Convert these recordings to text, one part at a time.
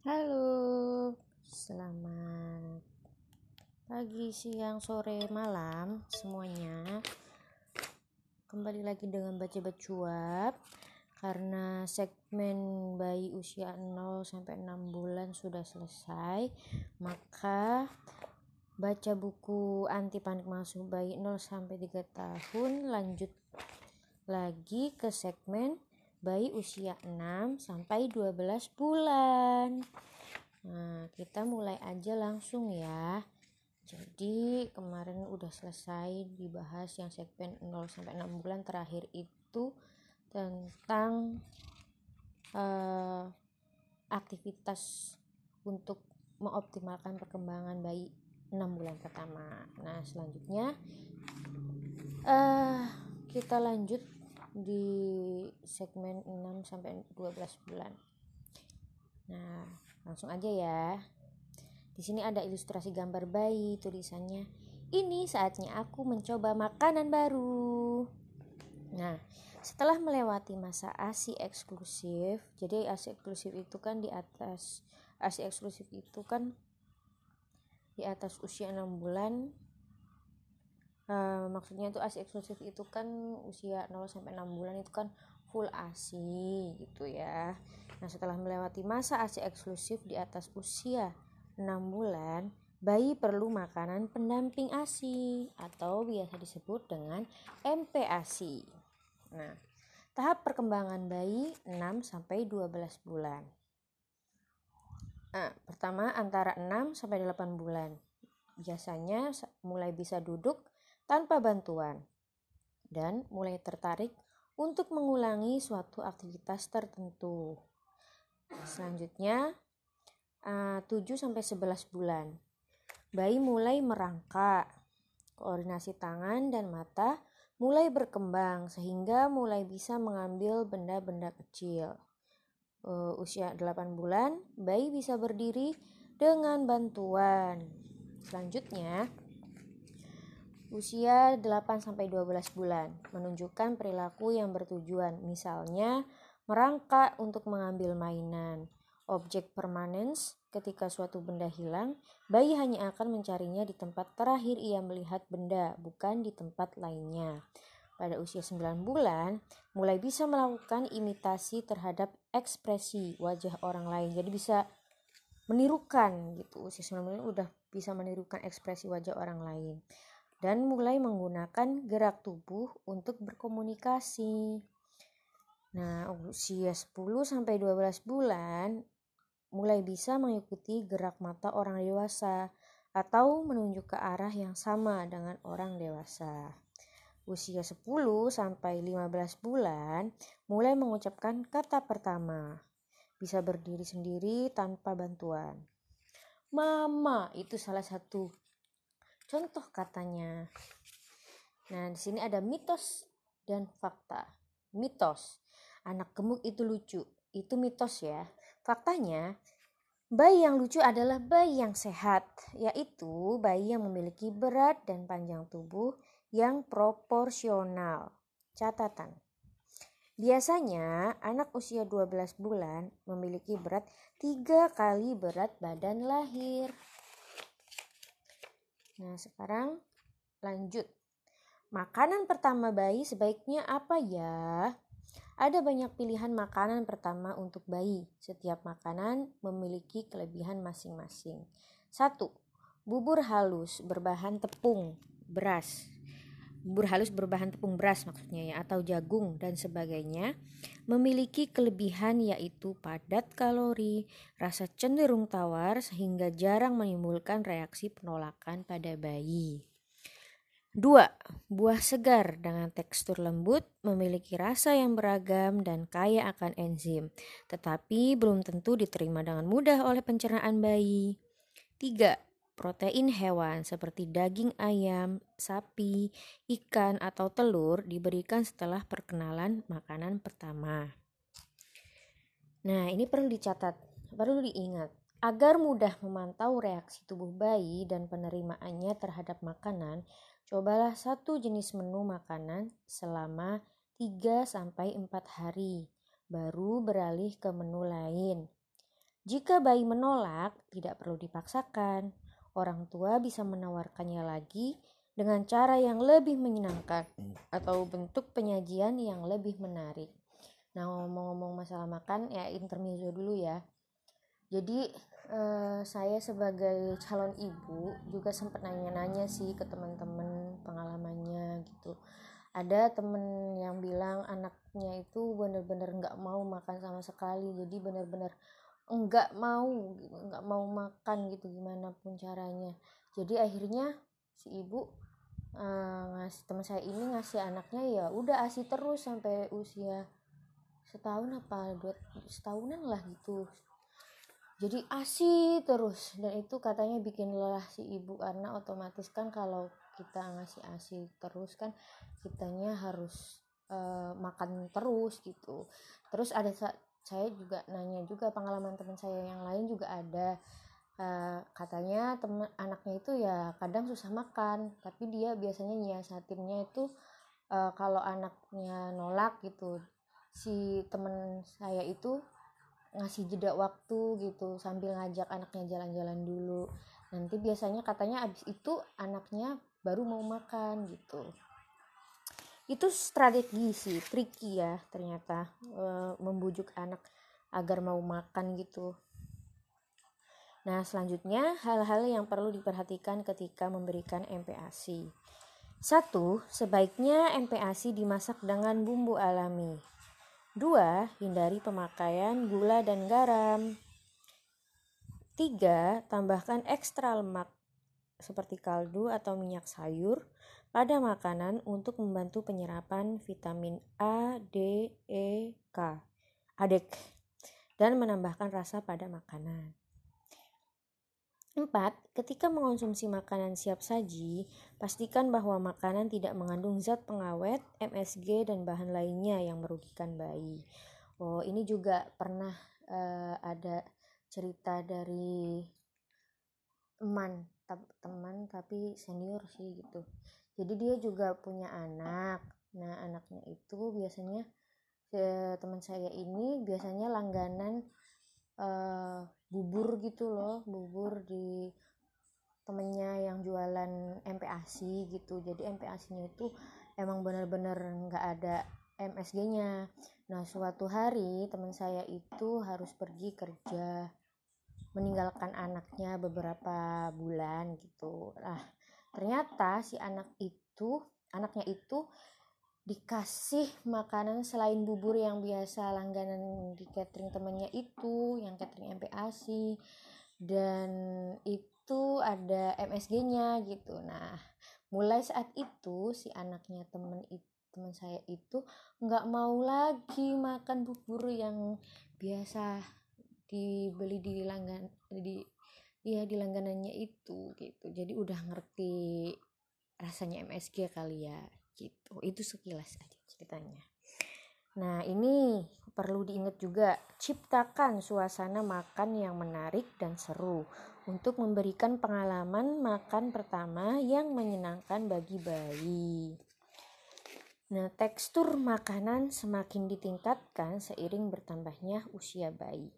Halo, selamat pagi, siang, sore, malam semuanya. Kembali lagi dengan baca bacuap karena segmen bayi usia 0 sampai 6 bulan sudah selesai, maka baca buku anti panik masuk bayi 0 sampai 3 tahun lanjut lagi ke segmen bayi usia 6 sampai 12 bulan. Nah, kita mulai aja langsung ya. Jadi, kemarin udah selesai dibahas yang segmen 0 sampai 6 bulan terakhir itu tentang uh, aktivitas untuk mengoptimalkan perkembangan bayi 6 bulan pertama. Nah, selanjutnya uh, kita lanjut di segmen 6 sampai 12 bulan. Nah, langsung aja ya. Di sini ada ilustrasi gambar bayi, tulisannya, "Ini saatnya aku mencoba makanan baru." Nah, setelah melewati masa ASI eksklusif, jadi ASI eksklusif itu kan di atas ASI eksklusif itu kan di atas usia 6 bulan Uh, maksudnya itu ASI eksklusif itu kan usia 0 sampai 6 bulan itu kan full ASI gitu ya. Nah, setelah melewati masa ASI eksklusif di atas usia 6 bulan, bayi perlu makanan pendamping ASI atau biasa disebut dengan MPASI. Nah, tahap perkembangan bayi 6 sampai 12 bulan. Nah, pertama antara 6 sampai 8 bulan. Biasanya mulai bisa duduk tanpa bantuan dan mulai tertarik untuk mengulangi suatu aktivitas tertentu. Selanjutnya, 7 eh, sampai 11 bulan. Bayi mulai merangkak. Koordinasi tangan dan mata mulai berkembang sehingga mulai bisa mengambil benda-benda kecil. Uh, usia 8 bulan, bayi bisa berdiri dengan bantuan. Selanjutnya, usia 8-12 bulan, menunjukkan perilaku yang bertujuan, misalnya merangkak untuk mengambil mainan. Objek permanens, ketika suatu benda hilang, bayi hanya akan mencarinya di tempat terakhir ia melihat benda, bukan di tempat lainnya. Pada usia 9 bulan, mulai bisa melakukan imitasi terhadap ekspresi wajah orang lain. Jadi bisa menirukan gitu. Usia 9 bulan udah bisa menirukan ekspresi wajah orang lain dan mulai menggunakan gerak tubuh untuk berkomunikasi. Nah, usia 10 sampai 12 bulan mulai bisa mengikuti gerak mata orang dewasa atau menunjuk ke arah yang sama dengan orang dewasa. Usia 10 sampai 15 bulan mulai mengucapkan kata pertama. Bisa berdiri sendiri tanpa bantuan. Mama itu salah satu Contoh katanya. Nah, di sini ada mitos dan fakta. Mitos, anak gemuk itu lucu. Itu mitos ya. Faktanya, bayi yang lucu adalah bayi yang sehat, yaitu bayi yang memiliki berat dan panjang tubuh yang proporsional. Catatan. Biasanya anak usia 12 bulan memiliki berat tiga kali berat badan lahir. Nah, sekarang lanjut. Makanan pertama bayi sebaiknya apa ya? Ada banyak pilihan makanan pertama untuk bayi. Setiap makanan memiliki kelebihan masing-masing. Satu, Bubur halus berbahan tepung, beras bubur halus berbahan tepung beras maksudnya ya atau jagung dan sebagainya memiliki kelebihan yaitu padat kalori, rasa cenderung tawar sehingga jarang menimbulkan reaksi penolakan pada bayi. 2. Buah segar dengan tekstur lembut memiliki rasa yang beragam dan kaya akan enzim, tetapi belum tentu diterima dengan mudah oleh pencernaan bayi. 3 Protein hewan seperti daging ayam, sapi, ikan, atau telur diberikan setelah perkenalan makanan pertama. Nah, ini perlu dicatat, perlu diingat. Agar mudah memantau reaksi tubuh bayi dan penerimaannya terhadap makanan, cobalah satu jenis menu makanan selama 3 4 hari, baru beralih ke menu lain. Jika bayi menolak, tidak perlu dipaksakan. Orang tua bisa menawarkannya lagi dengan cara yang lebih menyenangkan atau bentuk penyajian yang lebih menarik. Nah, ngomong-ngomong masalah makan, ya intermezzo dulu ya. Jadi, eh, saya sebagai calon ibu juga sempat nanya-nanya sih ke teman-teman pengalamannya gitu. Ada temen yang bilang anaknya itu bener-bener nggak mau makan sama sekali, jadi bener-bener nggak mau nggak mau makan gitu gimana pun caranya. Jadi akhirnya si ibu uh, ngasih teman saya ini ngasih anaknya ya udah asi terus sampai usia setahun apa dua setahunan lah gitu. Jadi asi terus dan itu katanya bikin lelah si ibu karena otomatis kan kalau kita ngasih asi terus kan kitanya harus uh, makan terus gitu. Terus ada saya juga nanya juga pengalaman teman saya yang lain juga ada. Uh, katanya teman anaknya itu ya kadang susah makan tapi dia biasanya nyiasatinnya itu uh, kalau anaknya nolak gitu si teman saya itu ngasih jeda waktu gitu sambil ngajak anaknya jalan-jalan dulu. Nanti biasanya katanya abis itu anaknya baru mau makan gitu itu strategi sih tricky ya ternyata e, membujuk anak agar mau makan gitu nah selanjutnya hal-hal yang perlu diperhatikan ketika memberikan MPASI satu, sebaiknya MPASI dimasak dengan bumbu alami. Dua, hindari pemakaian gula dan garam. Tiga, tambahkan ekstra lemak seperti kaldu atau minyak sayur pada makanan untuk membantu penyerapan vitamin A, D, E, K, adek, dan menambahkan rasa pada makanan. 4. Ketika mengonsumsi makanan siap saji, pastikan bahwa makanan tidak mengandung zat pengawet, MSG, dan bahan lainnya yang merugikan bayi. Oh, ini juga pernah uh, ada cerita dari teman teman tapi senior sih gitu. Jadi dia juga punya anak. Nah anaknya itu biasanya ya, teman saya ini biasanya langganan uh, bubur gitu loh bubur di temennya yang jualan MPASI gitu. Jadi MPASI-nya itu emang bener-bener nggak ada MSG-nya nah suatu hari teman saya itu harus pergi kerja meninggalkan anaknya beberapa bulan gitu. Nah ternyata si anak itu anaknya itu dikasih makanan selain bubur yang biasa langganan di catering temennya itu yang catering MPASI dan itu ada MSG-nya gitu. Nah mulai saat itu si anaknya temen itu teman saya itu nggak mau lagi makan bubur yang biasa dibeli di langgan di ya di langganannya itu gitu. Jadi udah ngerti rasanya MSG kali ya gitu. Itu sekilas aja ceritanya. Nah ini perlu diingat juga ciptakan suasana makan yang menarik dan seru untuk memberikan pengalaman makan pertama yang menyenangkan bagi bayi. Nah, tekstur makanan semakin ditingkatkan seiring bertambahnya usia bayi.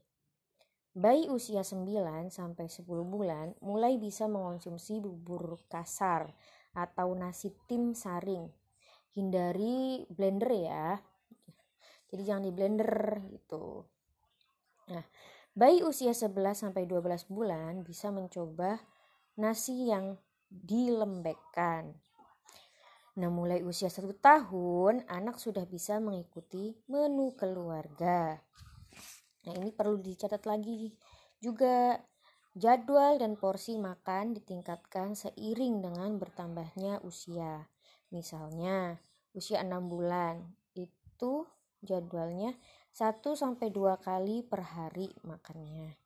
Bayi usia 9 sampai 10 bulan mulai bisa mengonsumsi bubur kasar atau nasi tim saring. Hindari blender ya. Jadi jangan di blender gitu. Nah, bayi usia 11 sampai 12 bulan bisa mencoba nasi yang dilembekkan. Nah, mulai usia satu tahun, anak sudah bisa mengikuti menu keluarga. Nah, ini perlu dicatat lagi juga jadwal dan porsi makan ditingkatkan seiring dengan bertambahnya usia. Misalnya, usia 6 bulan itu jadwalnya 1 sampai 2 kali per hari makannya.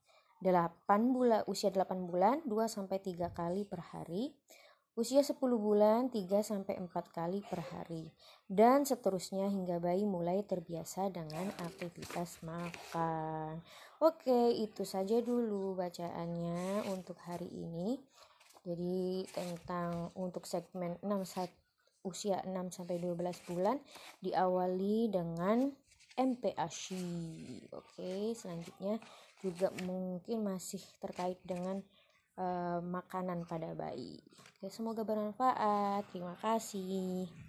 8 bulan usia 8 bulan 2 sampai 3 kali per hari usia 10 bulan 3 sampai 4 kali per hari dan seterusnya hingga bayi mulai terbiasa dengan aktivitas makan. Oke, itu saja dulu bacaannya untuk hari ini. Jadi tentang untuk segmen 6 usia 6 sampai 12 bulan diawali dengan MPASI. Oke, selanjutnya juga mungkin masih terkait dengan uh, makanan pada bayi. Oke, semoga bermanfaat. Terima kasih.